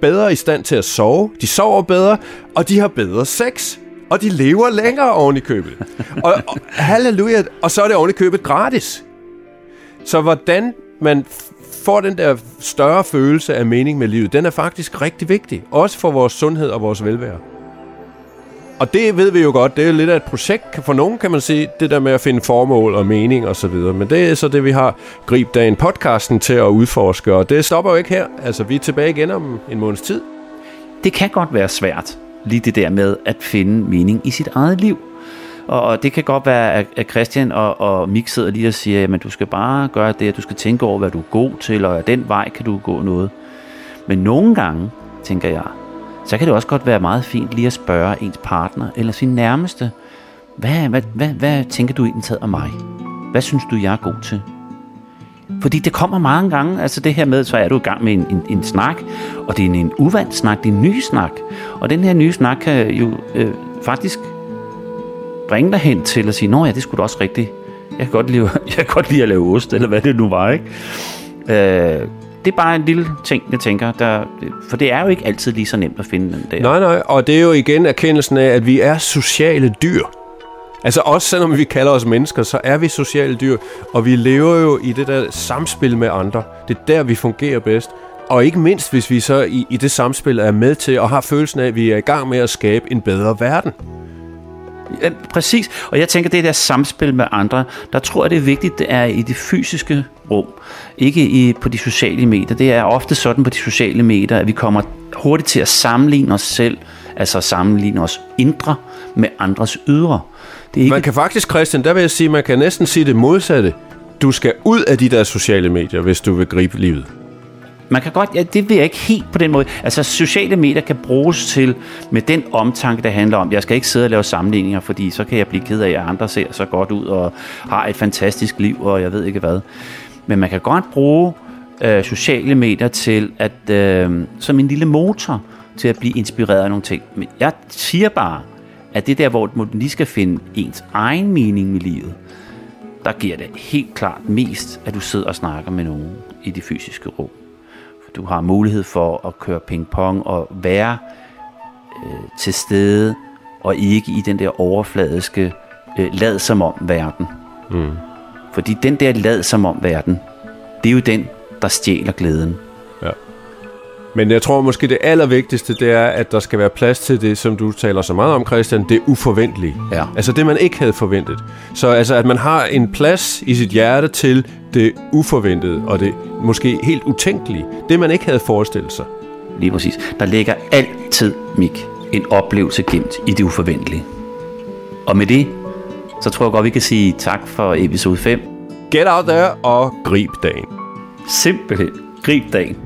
bedre i stand til at sove, de sover bedre, og de har bedre sex. Og de lever længere oven i købet. *laughs* og, og halleluja, og så er det oven i købet gratis. Så hvordan man får den der større følelse af mening med livet, den er faktisk rigtig vigtig. Også for vores sundhed og vores velvære. Og det ved vi jo godt, det er lidt af et projekt. For nogen kan man sige, det der med at finde formål og mening og så videre. Men det er så det, vi har Grib Dagen podcasten til at udforske. Og det stopper jo ikke her. Altså, vi er tilbage igen om en måneds tid. Det kan godt være svært, lige det der med at finde mening i sit eget liv. Og det kan godt være, at Christian og, og Mik sidder lige og siger, at du skal bare gøre det, at du skal tænke over, hvad du er god til, og den vej kan du gå noget. Men nogle gange, tænker jeg, så kan det også godt være meget fint lige at spørge ens partner eller sin nærmeste, hvad, hvad, hvad, hvad tænker du egentlig taget om mig? Hvad synes du, jeg er god til? Fordi det kommer mange gange, altså det her med, så er du i gang med en, en, en snak, og det er en, en uvandt snak, det er en ny snak. Og den her nye snak kan jo øh, faktisk bringe dig hen til at sige, nå ja, det skulle du også rigtigt. Jeg kan godt lide, *laughs* jeg kan godt lide at lave ost, eller hvad det nu var, ikke? Øh, det er bare en lille ting, jeg tænker, der, for det er jo ikke altid lige så nemt at finde den der. Nej, nej, og det er jo igen erkendelsen af, at vi er sociale dyr. Altså også selvom vi kalder os mennesker, så er vi sociale dyr, og vi lever jo i det der samspil med andre. Det er der, vi fungerer bedst. Og ikke mindst, hvis vi så i, i det samspil er med til og har følelsen af, at vi er i gang med at skabe en bedre verden. Ja, præcis. Og jeg tænker, det der samspil med andre, der tror jeg, det er vigtigt, det er i det fysiske rum. Ikke i, på de sociale medier. Det er ofte sådan på de sociale medier, at vi kommer hurtigt til at sammenligne os selv, altså sammenligne os indre med andres ydre. Det er ikke... Man kan faktisk, Christian, der vil jeg sige, man kan næsten sige det modsatte. Du skal ud af de der sociale medier, hvis du vil gribe livet. Man kan godt, ja, det vil jeg ikke helt på den måde. Altså, sociale medier kan bruges til, med den omtanke, der handler om, jeg skal ikke sidde og lave sammenligninger, fordi så kan jeg blive ked af, at andre ser så godt ud og har et fantastisk liv, og jeg ved ikke hvad. Men man kan godt bruge øh, sociale medier til at, øh, som en lille motor til at blive inspireret af nogle ting. Men jeg siger bare, at det der, hvor man lige skal finde ens egen mening med livet, der giver det helt klart mest, at du sidder og snakker med nogen i det fysiske rum. Du har mulighed for at køre ping-pong og være øh, til stede, og ikke i den der overfladiske øh, lad som om verden. Mm. Fordi den der lad som om verden, det er jo den, der stjæler glæden. Men jeg tror måske det allervigtigste, det er, at der skal være plads til det, som du taler så meget om, Christian, det uforventelige. Ja. Altså det, man ikke havde forventet. Så altså, at man har en plads i sit hjerte til det uforventede, og det måske helt utænkelige. Det, man ikke havde forestillet sig. Lige præcis. Der ligger altid, Mik, en oplevelse gemt i det uforventelige. Og med det, så tror jeg godt, vi kan sige tak for episode 5. Get out there og grib dagen. Simpelthen. Grib dagen.